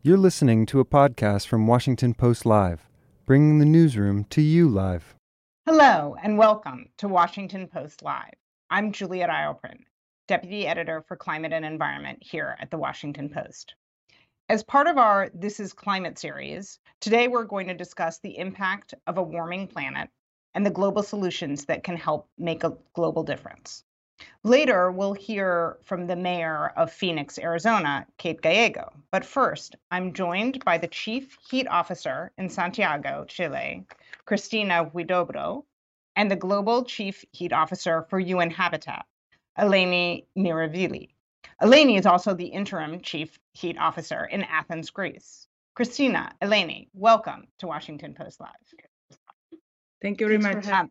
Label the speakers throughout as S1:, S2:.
S1: You're listening to a podcast from Washington Post Live, bringing the newsroom to you live.
S2: Hello, and welcome to Washington Post Live. I'm Juliet Eilperin, Deputy Editor for Climate and Environment here at the Washington Post. As part of our This is Climate series, today we're going to discuss the impact of a warming planet and the global solutions that can help make a global difference. Later, we'll hear from the mayor of Phoenix, Arizona, Kate Gallego. But first, I'm joined by the chief heat officer in Santiago, Chile, Cristina Huidobro, and the global chief heat officer for UN Habitat, Eleni Myrivili. Eleni is also the interim chief heat officer in Athens, Greece. Cristina, Eleni, welcome to Washington Post Live.
S3: Thank you very
S2: Thanks
S3: much.
S2: Um,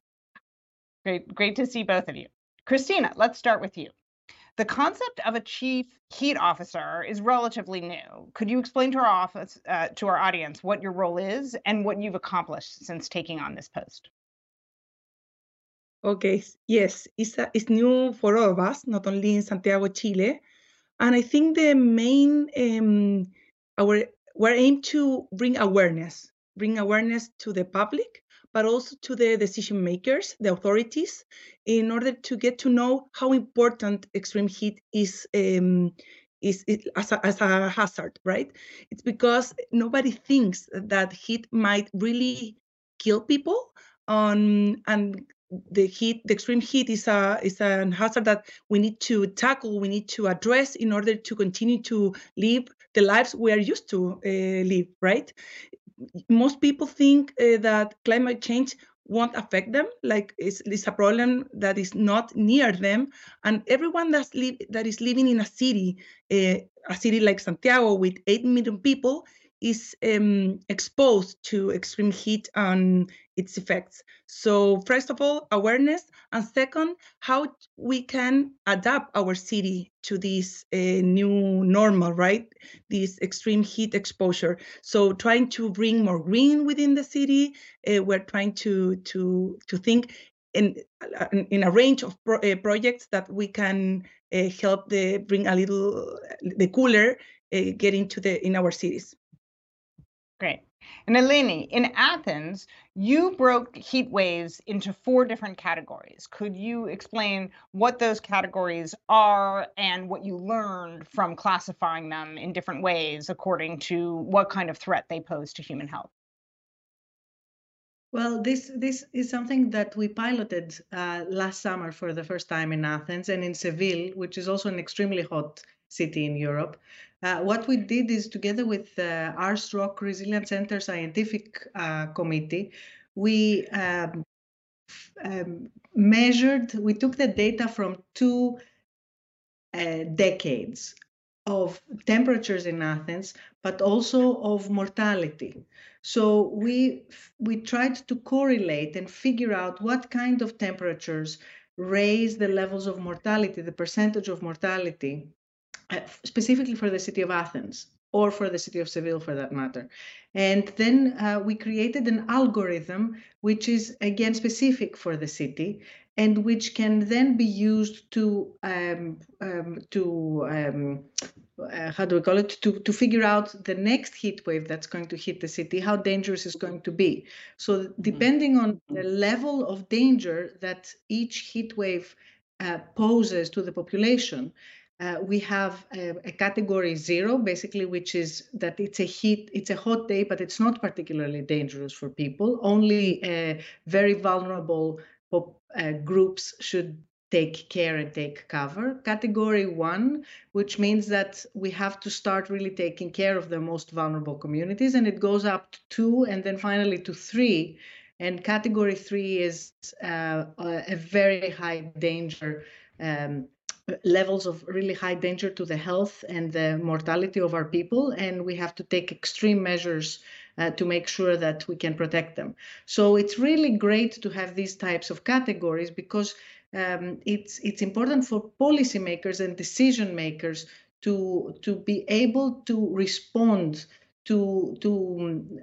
S2: great, great to see both of you. Cristina, let's start with you. The concept of a chief heat officer is relatively new. Could you explain to our office, uh, to our audience, what your role is and what you've accomplished since taking on this post?
S3: Okay, yes, it's, a, it's new for all of us, not only in Santiago, Chile. And I think the main, um, our, we're aimed to bring awareness, bring awareness to the public, but also to the decision makers, the authorities, in order to get to know how important extreme heat is um, is, is as, a, as a hazard, right? It's because nobody thinks that heat might really kill people, um, and the heat, the extreme heat, is a is a hazard that we need to tackle, we need to address in order to continue to live the lives we are used to uh, live, right? Most people think uh, that climate change won't affect them like it's, it's, a problem that is not near them. And everyone that's li- that is living in a city uh, a city like santiago with 8 million people is um, exposed to extreme heat and its effects. So, first of all, awareness, and second, how we can adapt our city to this uh, new normal, right? This extreme heat exposure. So, trying to bring more green within the city. Uh, we're trying to to to think in in a range of pro, uh, projects that we can uh, help the bring a little the cooler uh, get into the in our cities.
S2: Great. And Eleni, in Athens, you broke heat waves into four different categories. Could you explain what those categories are and what you learned from classifying them in different ways according to what kind of threat they pose to human health?
S4: Well, this this is something that we piloted uh, last summer for the first time in Athens and in Seville, which is also an extremely hot city in Europe. Uh, what we did is together with the Arsht-Rock Resilience Center Scientific uh, Committee, we um, um, measured, we took the data from two uh, decades of temperatures in Athens, but also of mortality. So we we tried to correlate and figure out what kind of temperatures raise the levels of mortality, the percentage of mortality uh, specifically for the city of Athens or for the city of Seville for that matter. And then uh, we created an algorithm which is again specific for the city and which can then be used to um, um, to um, uh, how do we call it to to figure out the next heat wave that's going to hit the city how dangerous it's going to be so depending on the level of danger that each heat wave uh, poses to the population uh, we have a, a, category zero, basically, which is that it's a heat, it's a hot day, but it's not particularly dangerous for people. Only uh, very vulnerable uh, groups should take care and take cover. Category one, which means that we have to start really taking care of the most vulnerable communities, and it goes up to two, and then finally to three. And category three is uh, a very high danger. Um, levels of really high danger to the health and the mortality of our people, and we have to take extreme measures uh, to make sure that we can protect them. So it's really great to have these types of categories because um, it's it's important for policymakers and decision makers to to be able to respond to to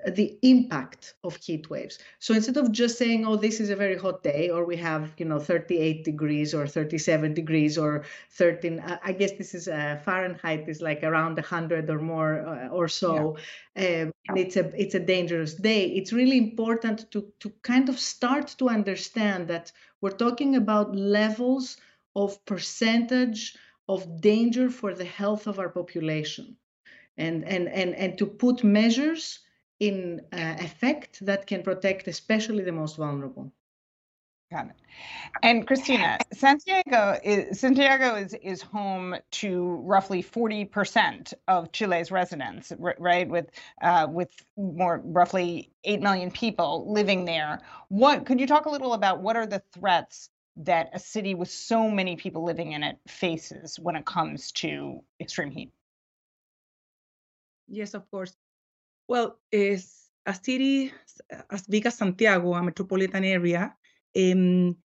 S4: the impact of heat waves. So instead of just saying, "Oh, this is a very hot day," or we have you know 38 degrees or 37 degrees or 13, I guess this is uh, Fahrenheit is like around 100 or more uh, or so, yeah. um, and it's a it's a dangerous day. It's really important to to kind of start to understand that we're talking about levels of percentage of danger for the health of our population and, and, and, and to put measures in uh, effect that can protect especially the most vulnerable.
S2: Got it. And Cristina, Santiago is Santiago is is home to roughly forty percent of Chile's residents, right? With uh, with more roughly eight million people living there. What could you talk a little about? What are the threats that a city with so many people living in it faces when it comes to extreme heat?
S3: Yes, of course. Well, is a city as big as Santiago, a metropolitan area, um,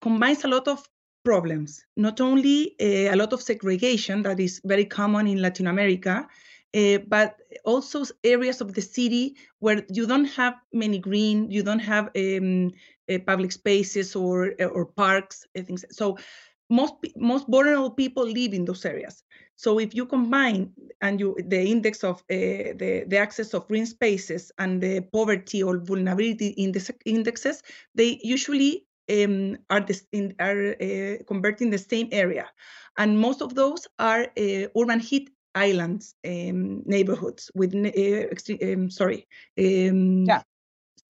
S3: combines a lot of problems. Not only uh, a lot of segregation that is very common in Latin America, uh, but also areas of the city where you don't have many green, you don't have um, uh, public spaces or or parks, things. So most most vulnerable people live in those areas. So if you combine and you the index of uh, the the access of green spaces and the poverty or vulnerability index, indexes, they usually um, are this in, are uh, converting the same area, and most of those are uh, urban heat islands um, neighborhoods with uh, um, sorry um, yeah.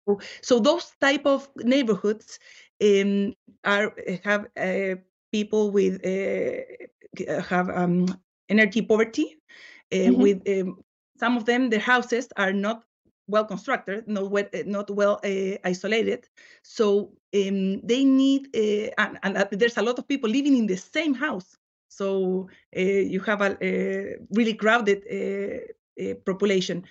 S3: So, so, those type of neighborhoods um, are have uh, people with uh, have um, energy poverty. Uh, mm-hmm. With um, some of them, their houses are not well constructed, not well, not well uh, isolated. So um, they need, uh, and, and, there's a lot of people living in the same house. So uh, you have a, a really crowded uh, population.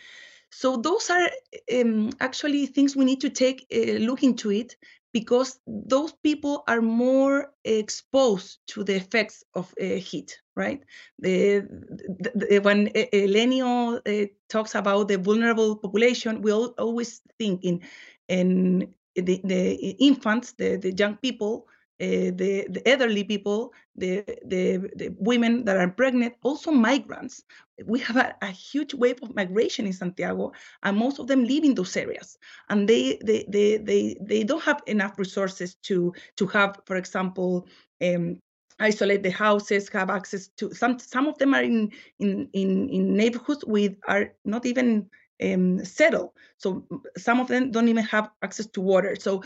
S3: So those are um, actually things we need to take a look into it because those people are more exposed to the effects of uh, heat, right? The, the, the, when Elenio uh, talks about the vulnerable population, we all, always think in, in the, the infants, the, the young people, uh, the, the elderly people, the, the, the women that are pregnant, also migrants. We have a, a, huge wave of migration in Santiago, and most of them live in those areas. And they they they they, they don't have enough resources to to have, for example, um, isolate the houses, have access to some some of them are in in in, in neighborhoods with are not even um, settled. So some of them don't even have access to water. So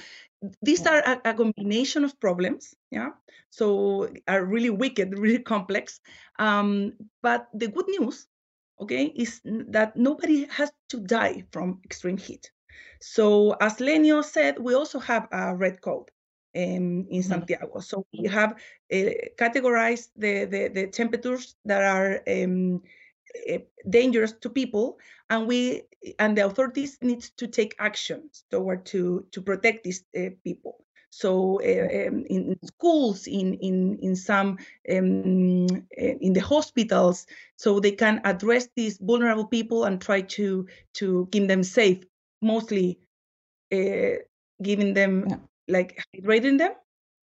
S3: these are a, a, combination of problems yeah? So are really wicked really complex. Um, but the good news okay is that nobody has to die from extreme heat. So as lenio said we also have a red code um, in santiago. So we have uh, categorized the, the, the temperatures that are um, dangerous to people and we and the authorities need to take actions toward to to protect these uh, people. So uh, um, in schools in in in some um, in the hospitals so they can address these vulnerable people and try to to keep them safe mostly uh, giving them yeah. Like hydrating them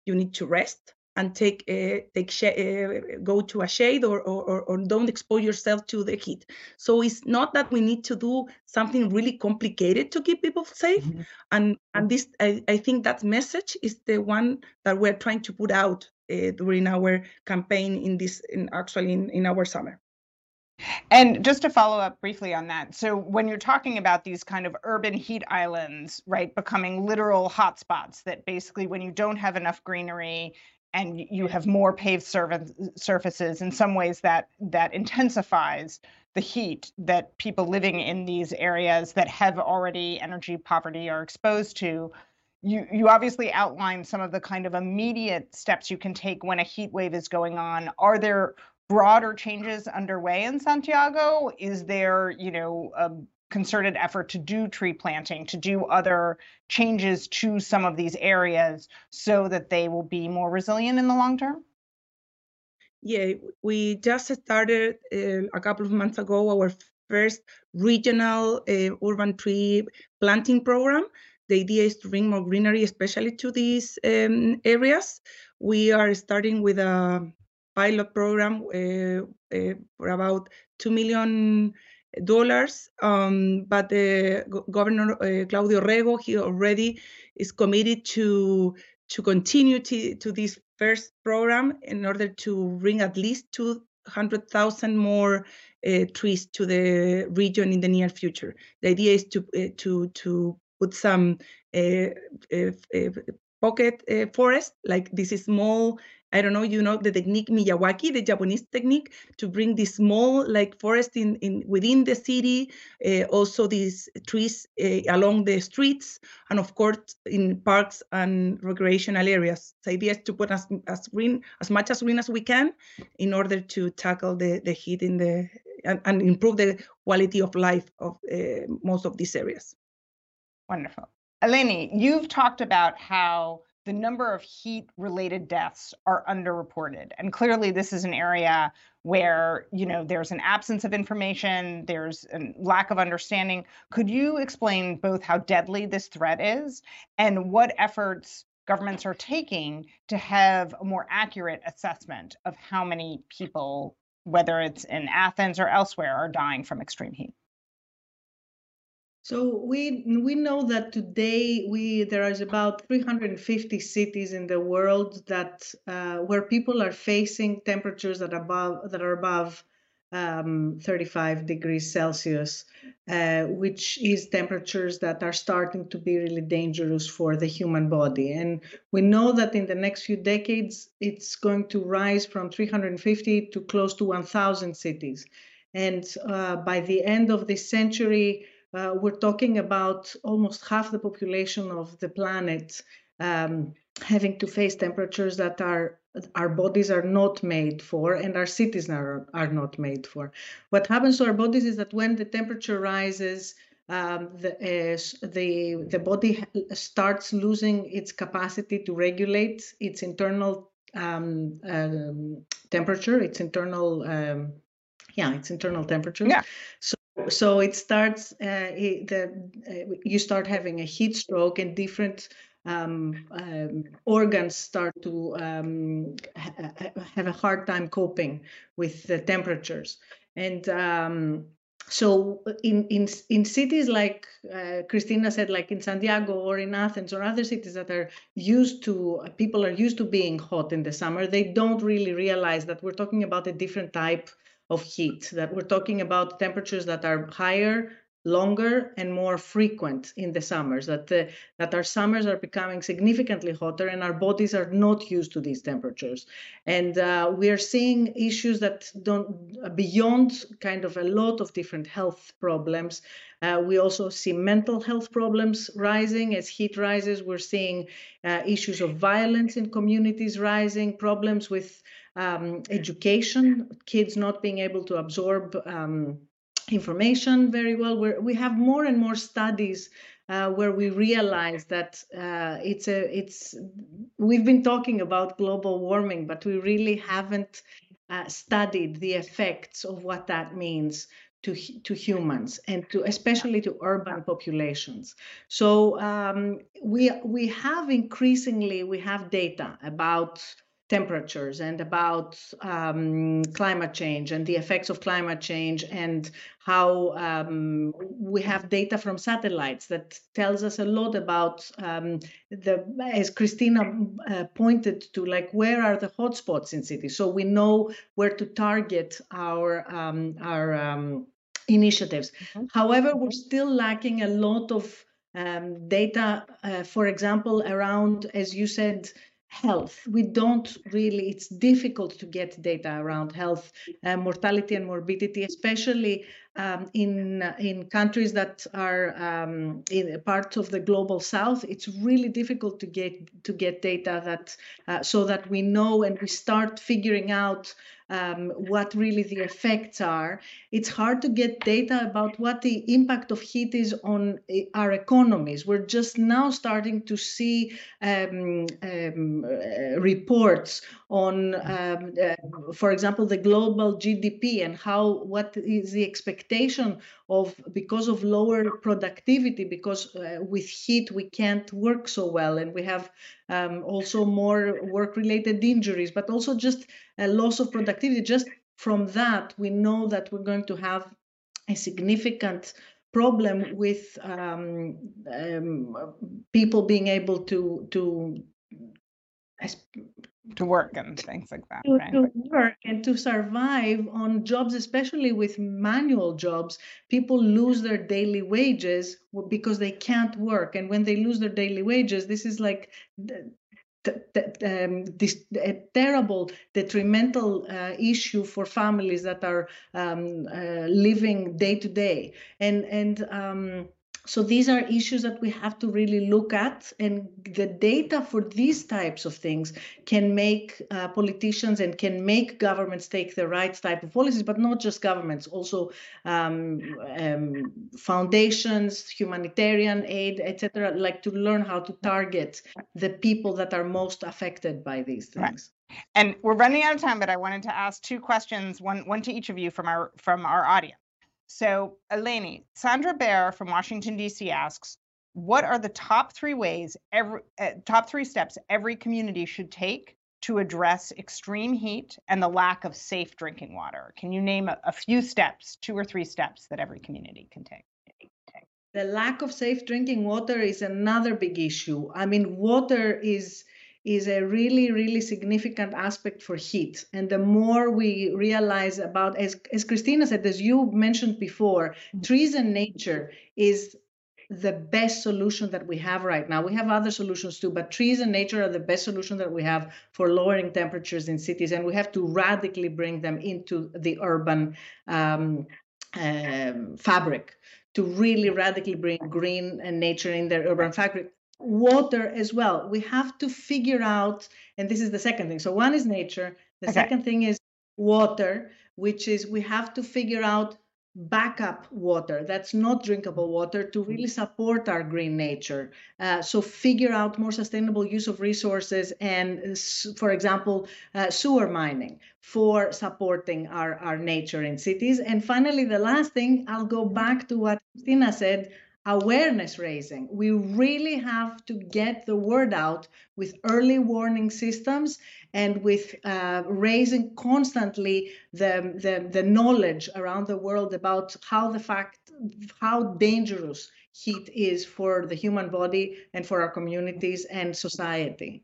S3: you need to rest and take uh, take uh, go to a shade or, or or don't expose yourself to the heat. So it's not that we need to do something really complicated to keep people safe. Mm-hmm. And and this I, I think that message is the one that we're trying to put out uh, during our campaign in this in actually in, in our summer.
S2: And just to follow up briefly on that, so when you're talking about these kind of urban heat islands, right, becoming literal hotspots, that basically when you don't have enough greenery and you have more paved surfaces in some ways that that intensifies the heat that people living in these areas that have already energy poverty are exposed to you you obviously outlined some of the kind of immediate steps you can take when a heat wave is going on. Are there broader changes underway in santiago is there you know a concerted effort to do tree planting, to do other changes to some of these areas so that they will be more resilient in the long term?
S3: Yeah, we just started uh, a couple of months ago our first regional uh, urban tree planting program. The idea is to bring more greenery, especially to these um, areas. We are starting with a pilot program uh, uh, for about two million dollars. Um, but the Governor uh, Claudio Orrego, he already is committed to to continue to, to this first program in order to bring at least 200,000 more uh, trees to the region in the near future. The idea is to uh, to to put some uh, pocket forest, like this small I don't know, you know, the technique Miyawaki, the Japanese technique, to bring this small like forest in, in within the city, uh, also these trees uh, along the streets, and of course in parks and recreational areas. The idea is to put as, as green, as much as green as we can in order to tackle the, the heat in the, and, and improve the quality of life of uh, most of these areas.
S2: Wonderful. Eleni, you've talked about how the number of heat related deaths are underreported and clearly this is an area where you know there's an absence of information there's a lack of understanding. Could you explain both how deadly this threat is and what efforts governments are taking to have a more accurate assessment of how many people whether it's in athens or elsewhere are dying from extreme heat
S4: so we we know that today we there is about 350 cities in the world that uh, where people are facing temperatures that above that are above um, 35 degrees Celsius, uh, which is temperatures that are starting to be really dangerous for the human body. And we know that in the next few decades, it's going to rise from 350 to close to 1,000 cities. And uh, by the end of this century, uh, we're talking about almost half the population of the planet um, having to face temperatures that are our bodies are not made for and our cities are, are not made for. What happens to our bodies is that when the temperature rises, um, the, uh, the, the body starts losing its capacity to regulate its internal um, um, temperature, its internal, um, yeah, its internal temperature.
S2: Yeah.
S4: So so it starts uh, it, the uh, you start having a heat stroke and different um, um, organs start to um, ha- have a hard time coping with the temperatures. And um, so in, in in cities like uh, Cristina said, like in Santiago or in Athens or other cities that are used to people are used to being hot in the summer, they don't really realize that we're talking about a different type of heat, that we're talking about temperatures that are higher, longer, and more frequent in the summers, that, the, that our summers are becoming significantly hotter and our bodies are not used to these temperatures. And uh, we are seeing issues that don't, beyond kind of a lot of different health problems, uh, we also see mental health problems rising as heat rises. We're seeing uh, issues of violence in communities rising, problems with um, education, kids not being able to absorb um, information very well. We're, we have more and more studies uh, where we realize that uh, it's a it's we've been talking about global warming, but we really haven't uh, studied the effects of what that means to to humans and to especially to urban populations. So um, we we have increasingly we have data about temperatures and about um, climate change and the effects of climate change and how um, we have data from satellites that tells us a lot about um, the as cristina uh, pointed to like where are the hotspots in cities so we know where to target our um, our um, initiatives mm-hmm. however we're still lacking a lot of um, data, uh, for example, around, as you said, health. We don't really, it's difficult to get data around health, uh, mortality and morbidity, especially um, in, in countries that are um, in parts of the global south. It's really difficult to get, to get data that, uh, so that we know and we start figuring out um, what really the effects are. It's hard to get data about what the impact of heat is on eh, our economies. We're just now starting to see um, um, uh, reports on, uh, for example, the global GDP and how what is the expectation of because of lower productivity, because uh, with heat we can't work so well, and we have um, also more work-related injuries, but also just a loss of productivity. Just from that, we know that we're going to have a significant problem with um, um, people being able to to
S2: to work and things like that.
S4: To,
S2: right?
S4: to work and to survive on jobs, especially with manual jobs, people lose their daily wages because they can't work. And when they lose their daily wages, this is like um, this a terrible detrimental uh, issue for families that are um, uh, living day to day and and um, so these are issues that we have to really look at, and the data for these types of things can make uh, politicians and can make governments take the right type of policies, but not just governments, also um, um, foundations, humanitarian aid, etc., like to learn how to target the people that are most affected by these things.
S2: Right. And we're running out of time, but I wanted to ask two questions, one one to each of you from our from our audience. So, Eleni, Sandra Bear from Washington, D.C. asks, what are the top three ways, every, uh, top three steps every community should take to address extreme heat and the lack of safe drinking water? Can you name a, a few steps, two or three steps that every community can take?
S4: The lack of safe drinking water is another big issue. I mean, water is is a really, really significant aspect for heat. And the more we realize about, as, as Cristina said, as you mentioned before, mm-hmm. trees and nature is the best solution that we have right now. We have other solutions too, but trees and nature are the best solution that we have for lowering temperatures in cities, and we have to radically bring them into the urban um, um, fabric to really radically bring green and nature in their urban fabric water as well. We have to figure out, and this is the second thing. So one is nature. The okay. second thing is water, which is we have to figure out backup water that's not drinkable water to really support our green nature uh, so figure out more sustainable use of resources and for example uh, sewer mining for supporting our, our nature in cities and finally the last thing i'll go back to what cristina said awareness raising. We really have to get the word out with early warning systems and with uh, raising constantly the, the, the knowledge around the world about how the fact, how dangerous heat is for the human body and for our communities and society.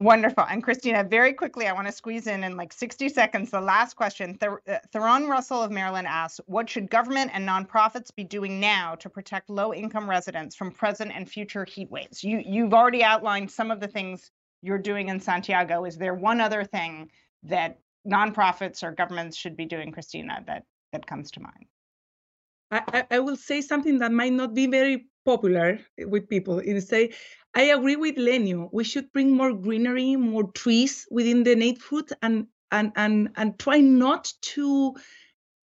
S2: Wonderful. And Cristina, very quickly, I want to squeeze in in like 60 seconds the last question. Uh, Theron Russell of Maryland asks, what should government and nonprofits be doing now to protect low-income residents from present and future heat waves? You, you've already outlined some of the things you're doing in Santiago. Is there one other thing that nonprofits or governments should be doing, Cristina, that, that comes to mind?
S3: I, I will say something that might not be very popular with people and say I agree with Lenio. We should bring more greenery, more trees within the neighborhood, and and and and try not to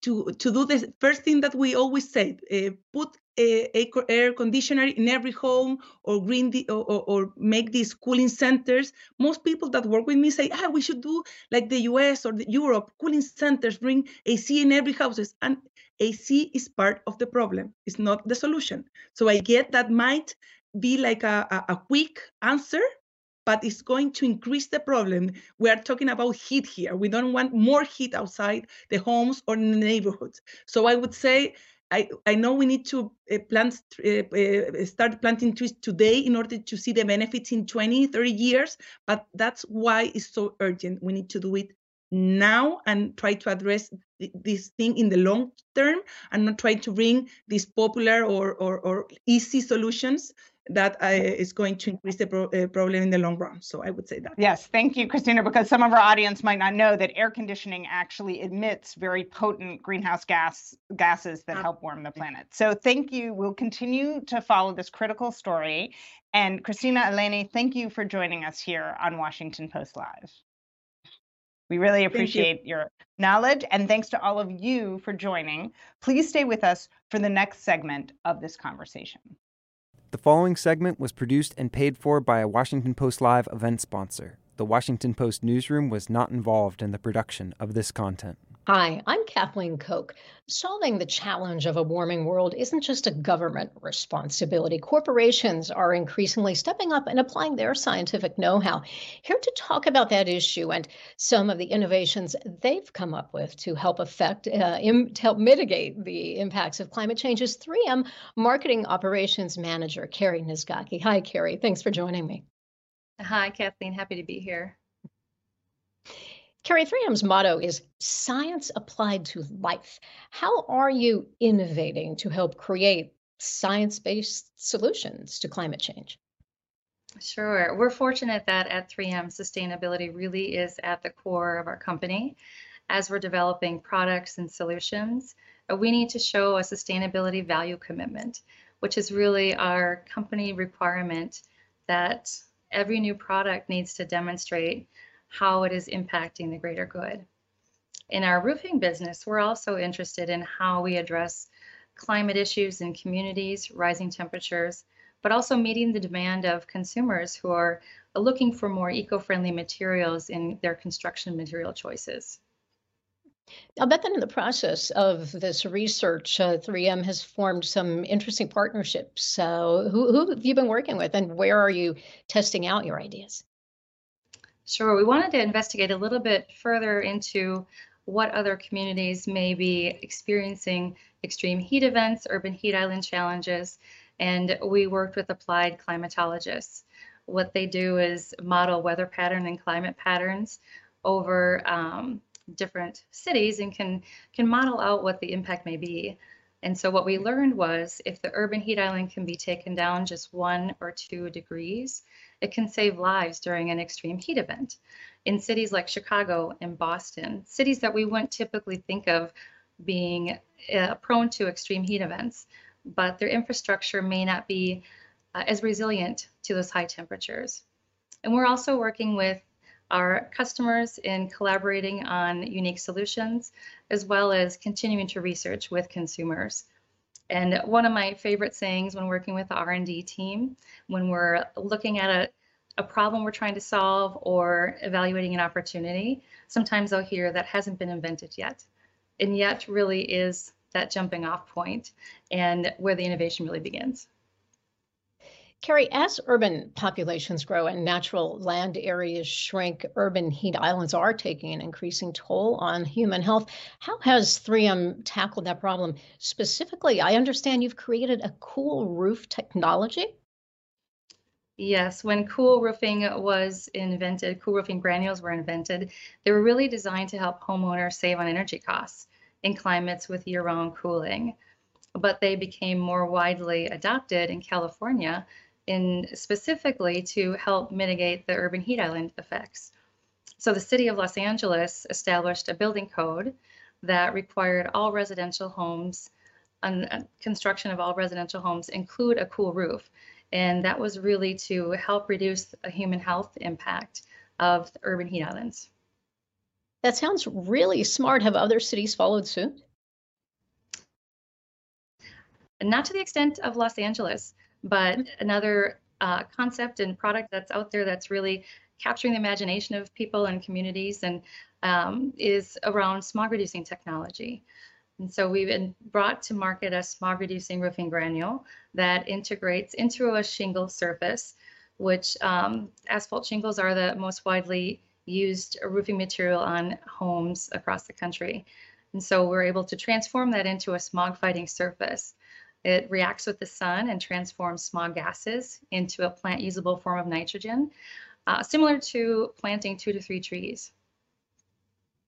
S3: to to do the first thing that we always say: uh, put a, a, air conditioner in every home, or green the, or, or, or, make these cooling centers. Most people that work with me say, "Ah, we should do like the U.S. or the Europe cooling centers, bring AC in every houses." And AC is part of the problem; it's not the solution. So I get that might be like a, a, a quick answer, but it's going to increase the problem. We are talking about heat here. We don't want more heat outside the homes or in the neighborhoods. So I would say, I, I know we need to uh, plant, uh, uh, start planting trees today in order to see the benefits in 20, 30 years, but that's why it's so urgent. We need to do it now and try to address this thing in the long term and not try to bring these popular or, or, or easy solutions that uh, is going to increase the pro uh, problem in the long run. So I would say that.
S2: Yes, thank you, Cristina, because some of our audience might not know that air conditioning actually emits very potent greenhouse gas gases that help warm the planet. So thank you. We'll continue to follow this critical story. And Cristina Eleni, thank you for joining us here on Washington Post Live. We really appreciate you. your knowledge and thanks to all of you for joining. Please stay with us for the next segment of this conversation.
S1: The following segment was produced and paid for by a Washington Post Live event sponsor. The Washington Post newsroom was not involved in the production of this content.
S5: Hi, I'm Kathleen Koch. Solving the challenge of a warming world isn't just a government responsibility. Corporations are increasingly stepping up and applying their scientific know how. Here to talk about that issue and some of the innovations they've come up with to help affect, uh, Im- to help mitigate the impacts of climate change is 3M Marketing Operations Manager Carrie Nizgaki. Hi, Carrie. Thanks for joining me.
S6: Hi, Kathleen. Happy to be here.
S5: Carrie 3M's motto is science applied to life. How are you innovating to help create science based solutions to climate change?
S6: Sure. We're fortunate that at 3M, sustainability really is at the core of our company. As we're developing products and solutions, uh, we need to show a sustainability value commitment, which is really our company requirement that every new product needs to demonstrate how it is impacting the greater good. In our roofing business, we're also interested in how we address climate issues in communities, rising temperatures, but also meeting the demand of consumers who are looking for more eco-friendly materials in their construction material choices.
S5: Bet that in the process of this research, uh, 3M has formed some interesting partnerships. So, who, who have you been working with, and where are you testing out your ideas?
S6: Sure. We wanted to investigate a little bit further into what other communities may be experiencing extreme heat events, urban heat island challenges, and we worked with applied climatologists. What they do is model weather pattern and climate patterns over um, different cities and can can model out what the impact may be. And so what we learned was if the urban heat island can be taken down just one or two degrees, it can save lives during an extreme heat event. In cities like Chicago and Boston, cities that we wouldn't typically think of being uh, prone to extreme heat events, but their infrastructure may not be uh, as resilient to those high temperatures. And we're also working with our customers in collaborating on unique solutions, as well as continuing to research with consumers. And one of my favorite sayings when working with the R&D team, when we're looking at a, a problem we're trying to solve or evaluating an opportunity, sometimes I'll hear that hasn't been invented yet. And yet really is that jumping off point and where the innovation really begins.
S5: Carrie, as urban populations grow and natural land areas shrink, urban heat islands are taking an increasing toll on human health. How has 3M tackled that problem? Specifically, I understand you've created a cool roof technology.
S6: Yes, when cool roofing was invented, cool roofing granules were invented, they were really designed to help homeowners save on energy costs in climates with year round cooling. But they became more widely adopted in California in specifically to help mitigate the urban heat island effects. So the city of Los Angeles established a building code that required all residential homes, and construction of all residential homes include a cool roof. And that was really to help reduce the human health impact of urban heat islands.
S5: That sounds really smart. Have other cities followed suit?
S6: Not to the extent of Los Angeles. But another uh, concept and product that's out there that's really capturing the imagination of people and communities and um, is around smog reducing technology. And so we've been brought to market a smog reducing roofing granule that integrates into a shingle surface, which um, asphalt shingles are the most widely used roofing material on homes across the country. And so we're able to transform that into a smog fighting surface. It reacts with the sun and transforms smog gases into a plant usable form of nitrogen, uh, similar to planting two to three trees.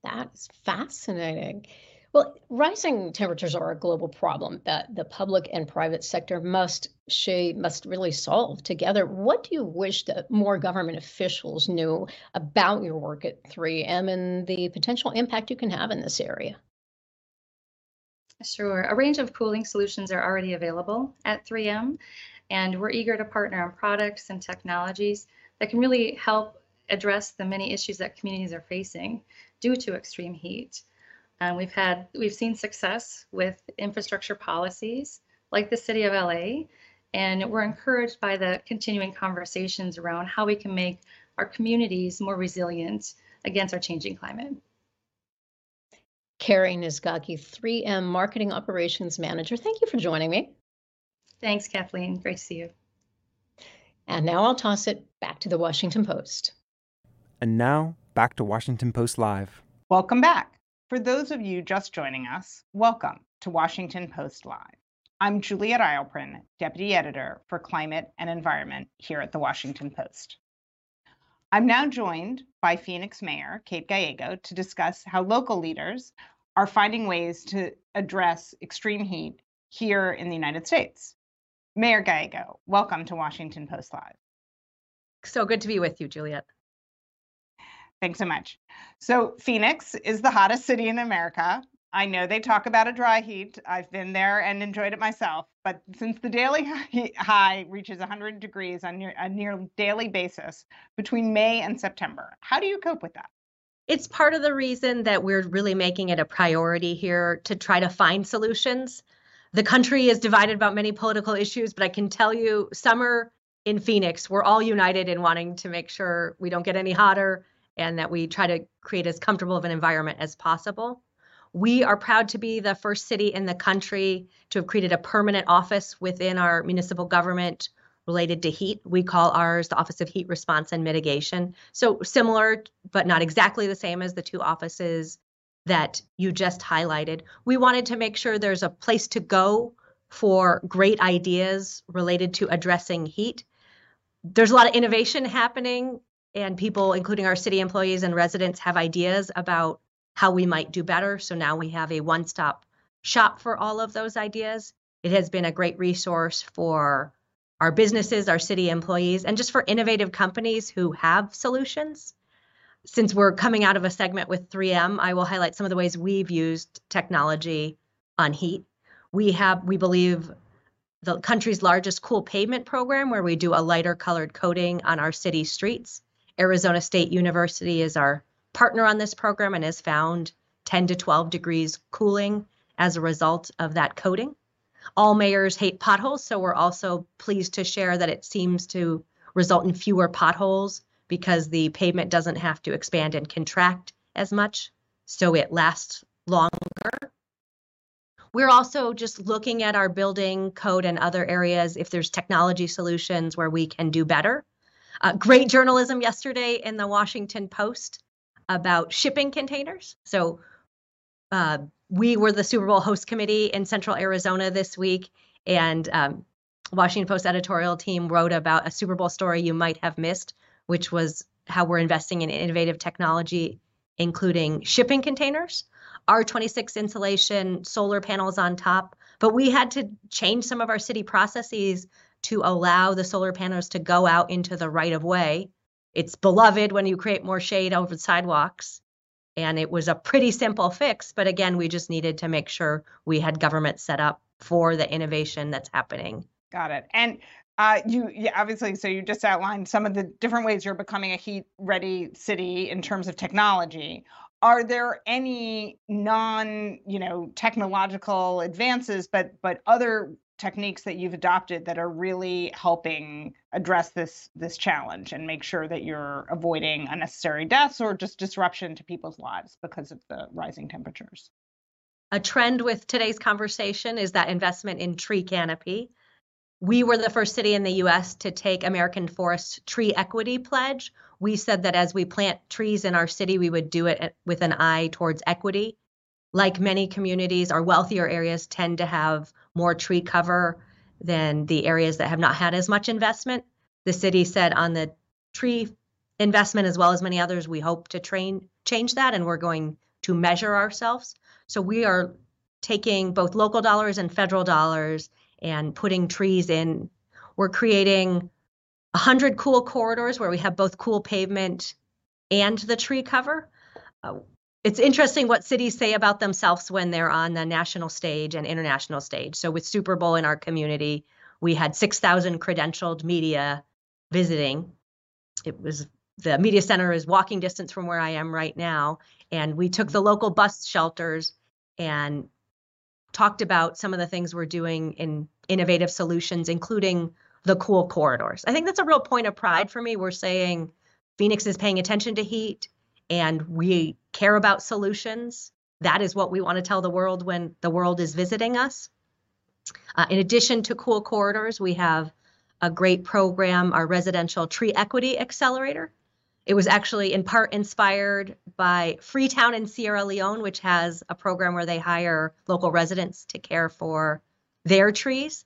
S5: That is fascinating. Well, rising temperatures are a global problem that the public and private sector must she must really solve together. What do you wish that more government officials knew about your work at 3M and the potential impact you can have in this area?
S6: Sure. A range of cooling solutions are already available at 3M, and we're eager to partner on products and technologies that can really help address the many issues that communities are facing due to extreme heat. And we've had we've seen success with infrastructure policies like the city of LA, and we're encouraged by the continuing conversations around how we can make our communities more resilient against our changing climate.
S5: Carrie Nizgaki, 3M Marketing Operations Manager. Thank you for joining me.
S6: Thanks, Kathleen. Great to see you.
S5: And now I'll toss it back to the Washington Post.
S1: And now, back to Washington Post Live.
S2: Welcome back. For those of you just joining us, welcome to Washington Post Live. I'm Juliet Eilperin, Deputy Editor for Climate and Environment here at the Washington Post. I'm now joined by Phoenix Mayor Kate Gallego to discuss how local leaders are finding ways to address extreme heat here in the United States. Mayor Gallego, welcome to Washington Post Live.
S7: So good to be with you, Juliet.
S2: Thanks so much. So, Phoenix is the hottest city in America. I know they talk about a dry heat. I've been there and enjoyed it myself. But since the daily high reaches 100 degrees on a near daily basis between May and September, how do you cope with that?
S7: It's part of the reason that we're really making it a priority here to try to find solutions the country is divided about many political issues, but I can tell you, summer in Phoenix, we're all united in wanting to make sure we don't get any hotter and that we try to create as comfortable of an environment as possible. We are proud to be the first city in the country to have created a permanent office within our municipal government related to heat. We call ours the Office of Heat Response and Mitigation. So similar, but not exactly the same as the two offices that you just highlighted. We wanted to make sure there's a place to go for great ideas related to addressing heat. There's a lot of innovation happening, and people, including our city employees and residents, have ideas about how we might do better. So now we have a one stop shop for all of those ideas. It has been a great resource for our businesses, our city employees, and just for innovative companies who have solutions since we're coming out of a segment with 3M, I will highlight some of the ways we've used technology on heat. We have, we believe, the country's largest cool pavement program where we do a lighter colored coating on our city streets. Arizona State University is our partner on this program and has found 10 to 12 degrees cooling as a result of that coating. All mayors hate potholes, so we're also pleased to share that it seems to result in fewer potholes because the pavement doesn't have to expand and contract as much, so it lasts longer. We're also just looking at our building code and other areas if there's technology solutions where we can do better. Uh, great journalism yesterday in the Washington Post about shipping containers. So uh, we were the Super Bowl host committee in Central Arizona this week, and um, Washington Post editorial team wrote about a Super Bowl story you might have missed which was how we're investing in innovative technology, including shipping containers, R26 insulation, solar panels on top. But we had to change some of our city processes to allow the solar panels to go out into the right of way. It's beloved when you create more shade over the sidewalks. And it was a pretty simple fix. But again, we just needed to make sure we had government set up for the innovation that's happening.
S2: Got it. And uh, you yeah, obviously, so you just outlined some of the different ways you're becoming a heat ready city in terms of technology. Are there any non, you know, technological advances, but but other techniques that you've adopted that are really helping address this this challenge and make sure that you're avoiding unnecessary deaths or just disruption to people's lives because of the rising temperatures?
S7: A trend with today's conversation is that investment in tree canopy we were the first city in the US to take American Forest Tree Equity Pledge. We said that as we plant trees in our city, we would do it eh, with an eye towards equity. Like many communities, our wealthier areas tend to have more tree cover than the areas that have not had as much investment. The city said on the tree investment, as well as many others, we hope to train change that, and we're going to measure ourselves. So we are taking both local dollars and federal dollars and putting trees in. We're creating 100 cool corridors where we have both cool pavement and the tree cover. Uh, it's interesting what cities say about themselves when they're on the national stage and international stage. So with Super Bowl in our community, we had 6,000 credentialed media visiting. It was the media center is walking distance from where I am right now. And we took the local bus shelters and talked about some of the things we're doing in innovative solutions, including the cool corridors. I think that's a real point of pride for me. We're saying Phoenix is paying attention to heat and we care about solutions. That is what we want to tell the world when the world is visiting us. Uh, in addition to cool corridors, we have a great program, our residential tree equity accelerator. It was actually in part inspired by Freetown in Sierra Leone, which has a program where they hire local residents to care for their trees.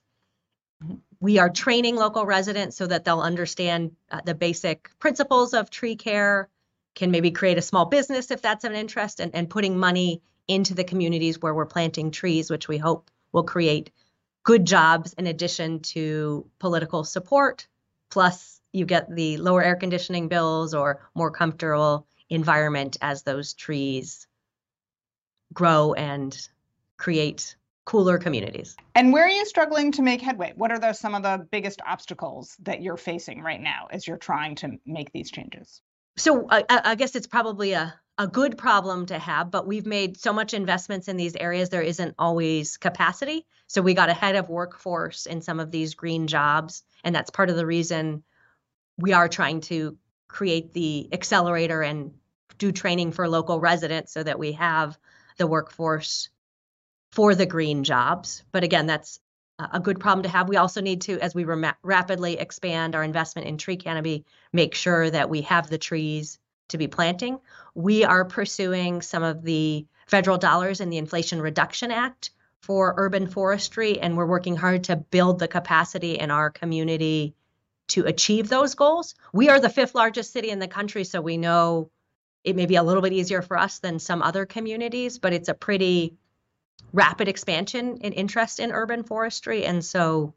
S7: We are training local residents so that they'll understand uh, the basic principles of tree care, can maybe create a small business if that's of interest, and, and putting money into the communities where we're planting trees, which we hope will create good jobs in addition to political support. Plus, you get the lower air conditioning bills or more comfortable environment as those trees grow and create cooler communities.
S2: And where are you struggling to make headway? What are the, some of the biggest obstacles that you're facing right now as you're trying to make these changes?
S7: So I, I guess it's probably a a good problem to have, but we've made so much investments in these areas, there isn't always capacity. So we got ahead of workforce in some of these green jobs. And that's part of the reason we are trying to create the accelerator and do training for local residents so that we have the workforce for the green jobs. But again, that's a good problem to have. We also need to, as we ra- rapidly expand our investment in tree canopy, make sure that we have the trees to be planting. We are pursuing some of the federal dollars in the Inflation Reduction Act for urban forestry, and we're working hard to build the capacity in our community to achieve those goals. We are the fifth largest city in the country, so we know it may be a little bit easier for us than some other communities, but it's a pretty rapid expansion in interest in urban forestry. And so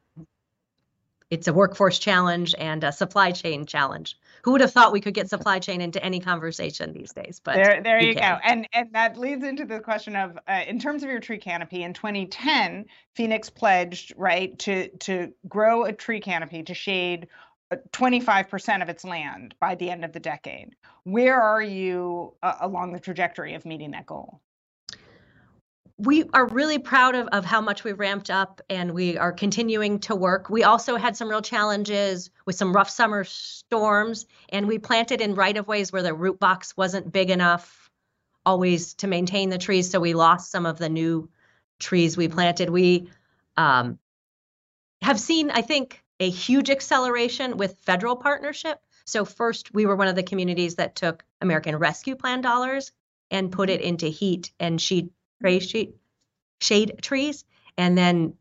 S7: it's a workforce challenge and a supply chain challenge. Who would have thought we could get supply chain into any conversation these days?
S2: But there, there you, you go. And and that leads into the question of, uh, in terms of your tree canopy, in 2010, Phoenix pledged right to to grow a tree canopy to shade 25% uh, of its land by the end of the decade. Where are you uh, along the trajectory of meeting that goal?
S7: We are really proud of, of how much we ramped up and we are continuing to work. We also had some real challenges with some rough summer storms, and we planted in right of ways where the root box wasn't big enough always to maintain the trees. So we lost some of the new trees we planted. We um, have seen, I think, a huge acceleration with federal partnership. So, first, we were one of the communities that took American Rescue Plan dollars and put it into heat and shade, shade trees. And then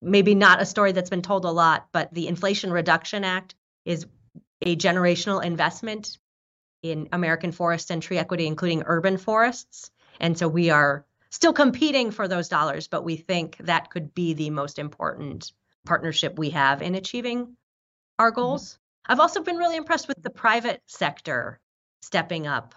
S7: maybe not a story that's been told a lot, but the Inflation Reduction Act is a generational investment in American forests and tree equity, including urban forests. And so we are still competing for those dollars, but we think that could be the most important partnership we have in achieving our mm-hmm. goals. Mm-hmm. I've also been really impressed with the private sector stepping up.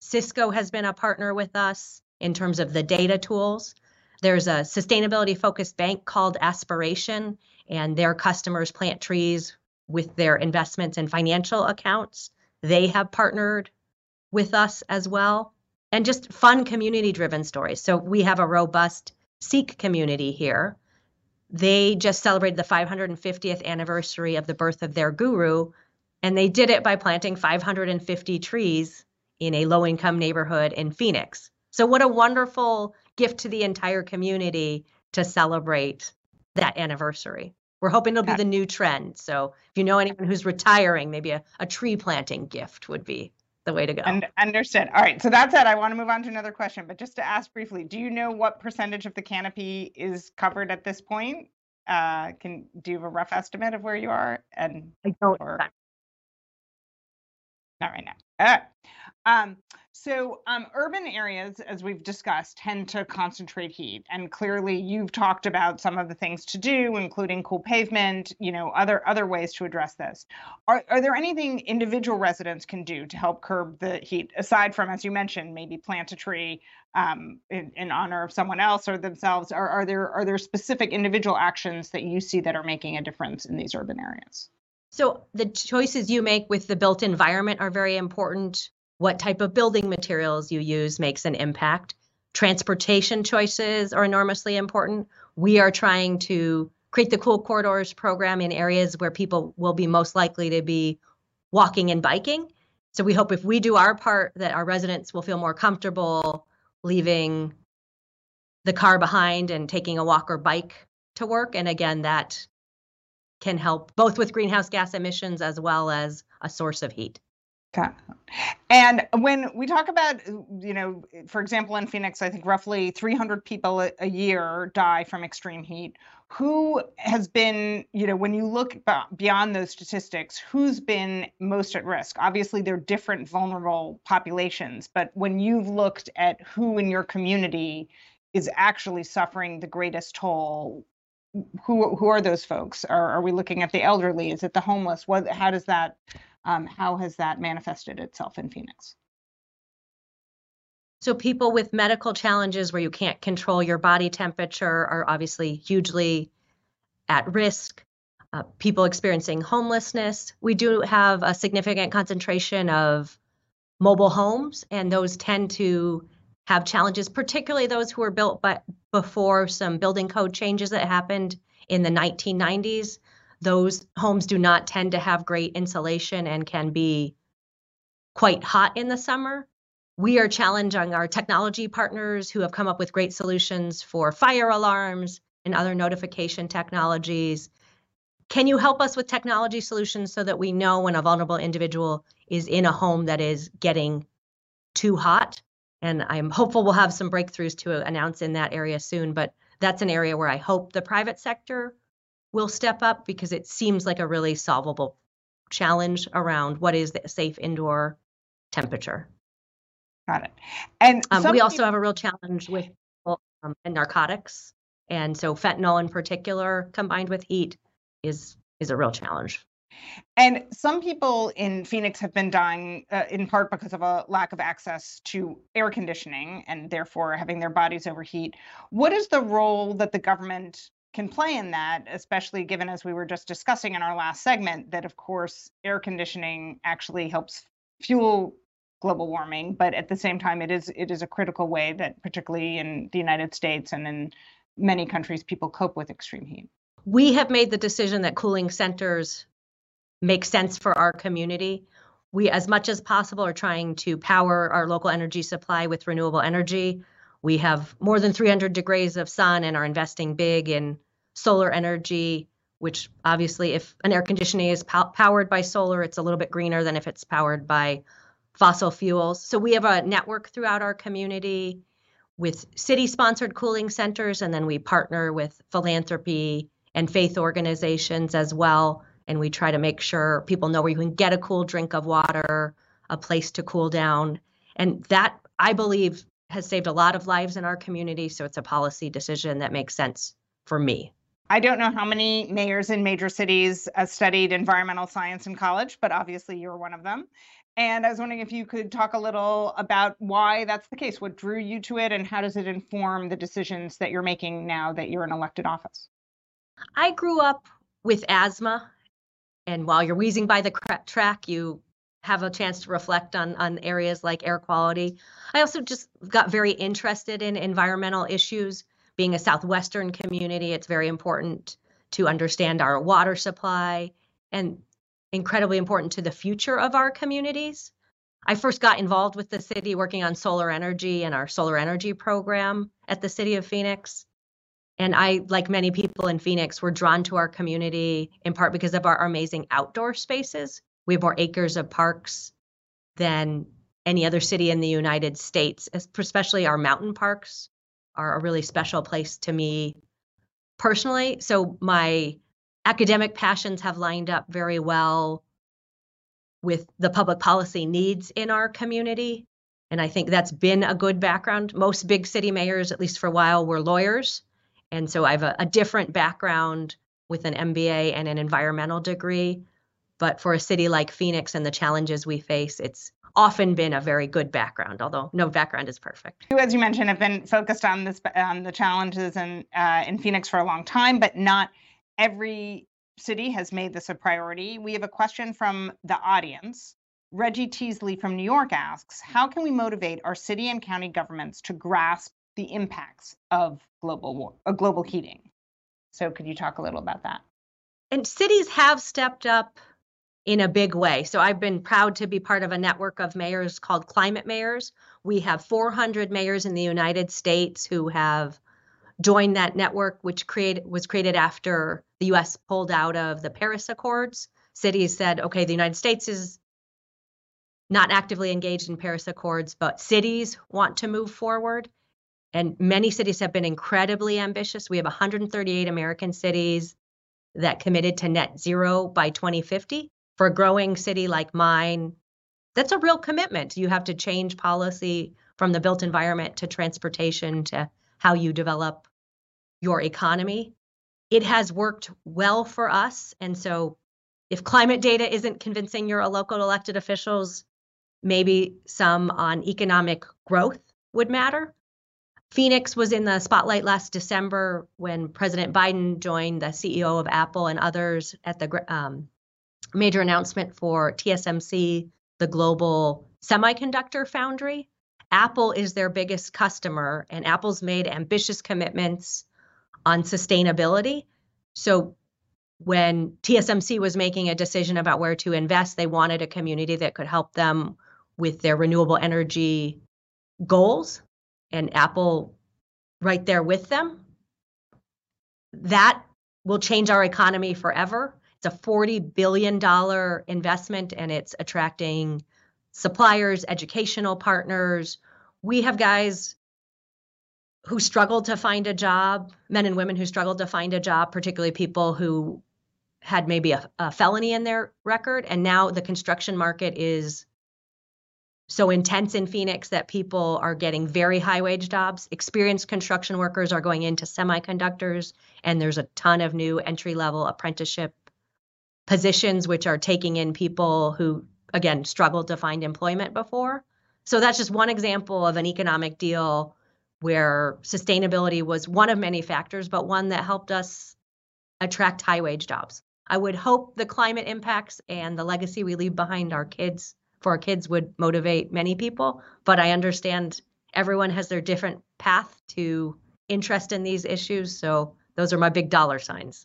S7: Cisco has been a partner with us in terms of the data tools. There's a sustainability focused bank called Aspiration, and their customers plant trees with their investments and financial accounts. They have partnered with us as well. And just fun community driven stories. So we have a robust Sikh community here. They just celebrated the 550th anniversary of the birth of their guru, and they did it by planting 550 trees in a low income neighborhood in Phoenix. So, what a wonderful gift to the entire community to celebrate that anniversary. We're hoping it'll be the new trend. So, if you know anyone who's retiring, maybe a, a tree planting gift would be the way to go.
S2: And understood. All right. So that said, I want to move on to another question, but just to ask briefly, do you know what percentage of the canopy is covered at this point? Uh, can do you have a rough estimate of where you are? And
S7: I don't. Or,
S2: not right now. All right. Um, so um, urban areas, as we've discussed, tend to concentrate heat, and clearly you've talked about some of the things to do, including cool pavement, you know, other other ways to address this. Are are there anything individual residents can do to help curb the heat, aside from, as you mentioned, maybe plant a tree um, in, in honor of someone else or themselves? Are are there are there specific individual actions that you see that are making a difference in these urban areas?
S7: So the choices you make with the built environment are very important. What type of building materials you use makes an impact. Transportation choices are enormously important. We are trying to create the Cool Corridors program in areas where people will be most likely to be walking and biking. So we hope if we do our part that our residents will feel more comfortable leaving the car behind and taking a walk or bike to work. And again, that can help both with greenhouse gas emissions as well as a source of heat.
S2: And when we talk about, you know, for example, in Phoenix, I think roughly 300 people a year die from extreme heat. Who has been, you know, when you look beyond those statistics, who's been most at risk? Obviously, they're different vulnerable populations, but when you've looked at who in your community is actually suffering the greatest toll, who who are those folks? Are, are we looking at the elderly? Is it the homeless? What? How does that? Um, how has that manifested itself in Phoenix?
S7: So people with medical challenges where you can't control your body temperature are obviously hugely at risk. Uh, people experiencing homelessness. We do have a significant concentration of mobile homes, and those tend to have challenges, particularly those who were built but before some building code changes that happened in the 1990s. Those homes do not tend to have great insulation and can be quite hot in the summer. We are challenging our technology partners who have come up with great solutions for fire alarms and other notification technologies. Can you help us with technology solutions so that we know when a vulnerable individual is in a home that is getting too hot? And I'm hopeful we'll have some breakthroughs to announce in that area soon. But that's an area where I hope the private sector will step up because it seems like a really solvable challenge around what is the safe indoor temperature.
S2: Got it. And
S7: um, we also people... have a real challenge with um, narcotics, and so fentanyl in particular, combined with heat, is is a real challenge.
S2: And some people in Phoenix have been dying uh, in part because of a lack of access to air conditioning and therefore having their bodies overheat. What is the role that the government can play in that, especially given, as we were just discussing in our last segment, that of course air conditioning actually helps fuel global warming, but at the same time, it is it is a critical way that, particularly in the United States and in many countries, people cope with extreme heat.
S7: We have made the decision that cooling centers make sense for our community. We, as much as possible, are trying to power our local energy supply with renewable energy. We have more than 300 degrees of sun and are investing big in solar energy, which obviously, if an air conditioning is pow- powered by solar, it's a little bit greener than if it's powered by fossil fuels. So we have a network throughout our community with city sponsored cooling centers, and then we partner with philanthropy and faith organizations as well. And we try to make sure people know where you can get a cool drink of water, a place to cool down. And that, I believe, has saved a lot of lives in our community. So it's a policy decision that makes sense for me.
S2: I don't know how many mayors in major cities uh, studied environmental science in college, but obviously you're one of them. And I was wondering if you could talk a little about why that's the case. What drew you to it, and how does it inform the decisions that you're making now that you're in elected office?
S7: I grew up with asthma, and while you're wheezing by the track, you have a chance to reflect on on areas like air quality. I also just got very interested in environmental issues. Being a southwestern community, it's very important to understand our water supply and incredibly important to the future of our communities. I first got involved with the city working on solar energy and our solar energy program at the city of Phoenix. And I, like many people in Phoenix, were drawn to our community in part because of our amazing outdoor spaces. We have more acres of parks than any other city in the United States, especially our mountain parks are a really special place to me personally. So my academic passions have lined up very well with the public policy needs in our community. And I think that's been a good background. Most big city mayors, at least for a while, were lawyers. And so I have a, a different background with an MBA and an environmental degree. But for a city like Phoenix and the challenges we face, it's often been a very good background, although no background is perfect.
S2: You, as you mentioned, have been focused on this on the challenges in uh, in Phoenix for a long time, but not every city has made this a priority. We have a question from the audience. Reggie Teasley from New York asks, how can we motivate our city and county governments to grasp the impacts of global war, uh, global heating? So could you talk a little about that?
S7: And cities have stepped up in a big way. So I've been proud to be part of a network of mayors called Climate Mayors. We have 400 mayors in the United States who have joined that network, which created was created after the U.S. pulled out of the Paris Accords. Cities said, okay, the United States is not actively engaged in Paris Accords, but cities want to move forward. And many cities have been incredibly ambitious. We have 138 American cities that committed to net zero by 2050. For a growing city like mine, that's a real commitment. You have to change policy from the built environment to transportation to how you develop your economy. It has worked well for us. And so if climate data isn't convincing your local elected officials, maybe some on economic growth would matter. Phoenix was in the spotlight last December when President Biden joined the CEO of Apple and others at the um, major announcement for TSMC, the global semiconductor foundry. Apple is their biggest customer, and Apple's made ambitious commitments on sustainability. So when TSMC was making a decision about where to invest, they wanted a community that could help them with their renewable energy goals and Apple right there with them. That will change our economy forever. It's a $40 billion investment and it's attracting suppliers, educational partners. We have guys who struggled to find a job, men and women who struggled to find a job, particularly people who had maybe a, a felony in their record. And now the construction market is so intense in Phoenix that people are getting very high wage jobs. Experienced construction workers are going into semiconductors, and there's a ton of new entry level apprenticeship positions, which are taking in people who, again, struggled to find employment before. So that's just one example of an economic deal where sustainability was one of many factors, but one that helped us attract high wage jobs. I would hope the climate impacts and the legacy we leave behind our kids for our kids would motivate many people. But I understand everyone has their different path to interest in these issues. So those are my big dollar signs.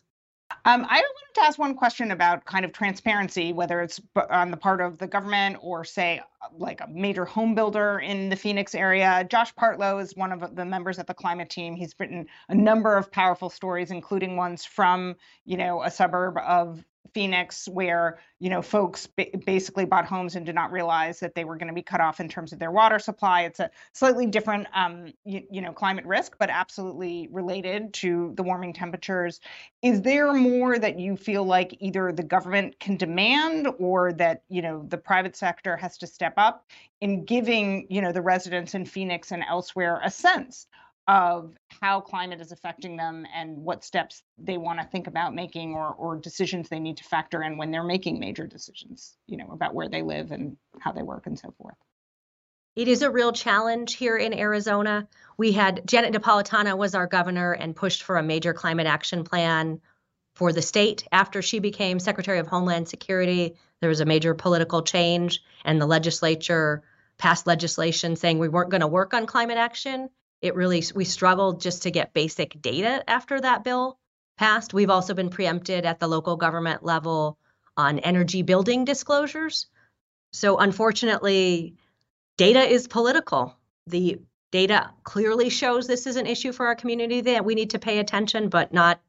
S2: Um, I wanted to ask one question about kind of transparency, whether it's on the part of the government or, say, like a major home builder in the Phoenix area. Josh Partlow is one of the members of the climate team. He's written a number of powerful stories, including ones from, you know, a suburb of Phoenix, where you know folks basically bought homes and did not realize that they were going to be cut off in terms of their water supply. It's a slightly different, um, you, you know, climate risk, but absolutely related to the warming temperatures. Is there more that you feel like either the government can demand or that you know the private sector has to step up in giving you know the residents in Phoenix and elsewhere a sense of how climate is affecting them and what steps they want to think about making or, or decisions they need to factor in when they're making major decisions, you know, about where they live and how they work and so forth.
S7: It is a real challenge here in Arizona. We had Janet Napolitano was our governor and pushed for a major climate action plan for the state. After she became Secretary of Homeland Security, there was a major political change, and the legislature passed legislation saying we weren't going to work on climate action it really we struggled just to get basic data after that bill passed. We've also been preempted at the local government level on energy building disclosures. So unfortunately, data is political. The data clearly shows this is an issue for our community that we need to pay attention, but not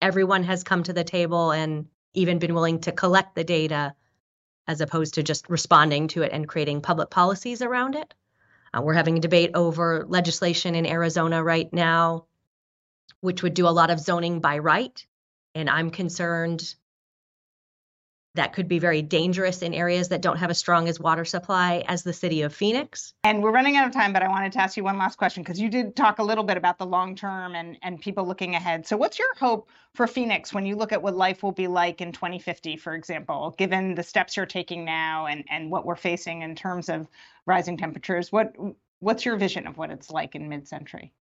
S7: everyone has come to the table and even been willing to collect the data as opposed to just responding to it and creating public policies around it. Uh, we're having a debate over legislation in Arizona right now, which would do a lot of zoning by right. And I'm concerned that could be very dangerous in areas that don't have as strong as water supply as the city of Phoenix.
S2: And we're running out of time, but I wanted to ask you one last question because you did talk a little bit about the long term and, and people looking ahead. So what's your hope for Phoenix when you look at what life will be like in 2050, for example, given the steps you're taking now and, and what we're facing in terms of rising temperatures? What what's your vision of what it's like in mid-century?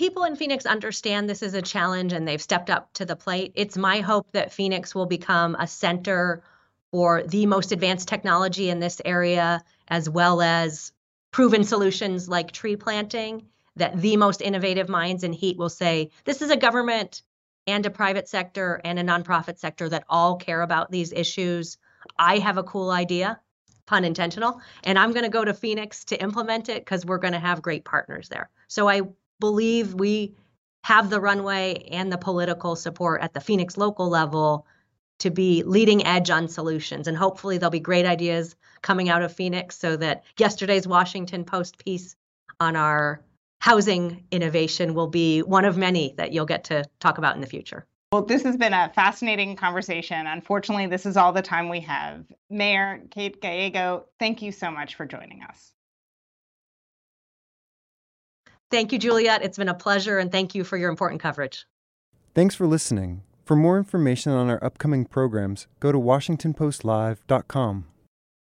S7: People in Phoenix understand this is a challenge and they've stepped up to the plate. It's my hope that Phoenix will become a center for the most advanced technology in this area, as well as proven solutions like tree planting, that the most innovative minds in heat will say, this is a government and a private sector and a nonprofit sector that all care about these issues. I have a cool idea, pun intentional, and I'm going to go to Phoenix to implement it because we're going to have great partners there. So I believe we have the runway and the political support at the Phoenix local level to be leading edge on solutions. And hopefully, there'll be great ideas coming out of Phoenix so that yesterday's Washington Post piece on our housing innovation will be one of many that you'll get to talk about in the future.
S2: Well, this has been a fascinating conversation. Unfortunately, this is all the time we have. Mayor Kate Gallego, thank you so much for joining us.
S7: Thank you, Juliet. It's been a pleasure, and thank you for your important coverage.
S1: Thanks for listening. For more information on our upcoming programs, go to WashingtonPostLive.com.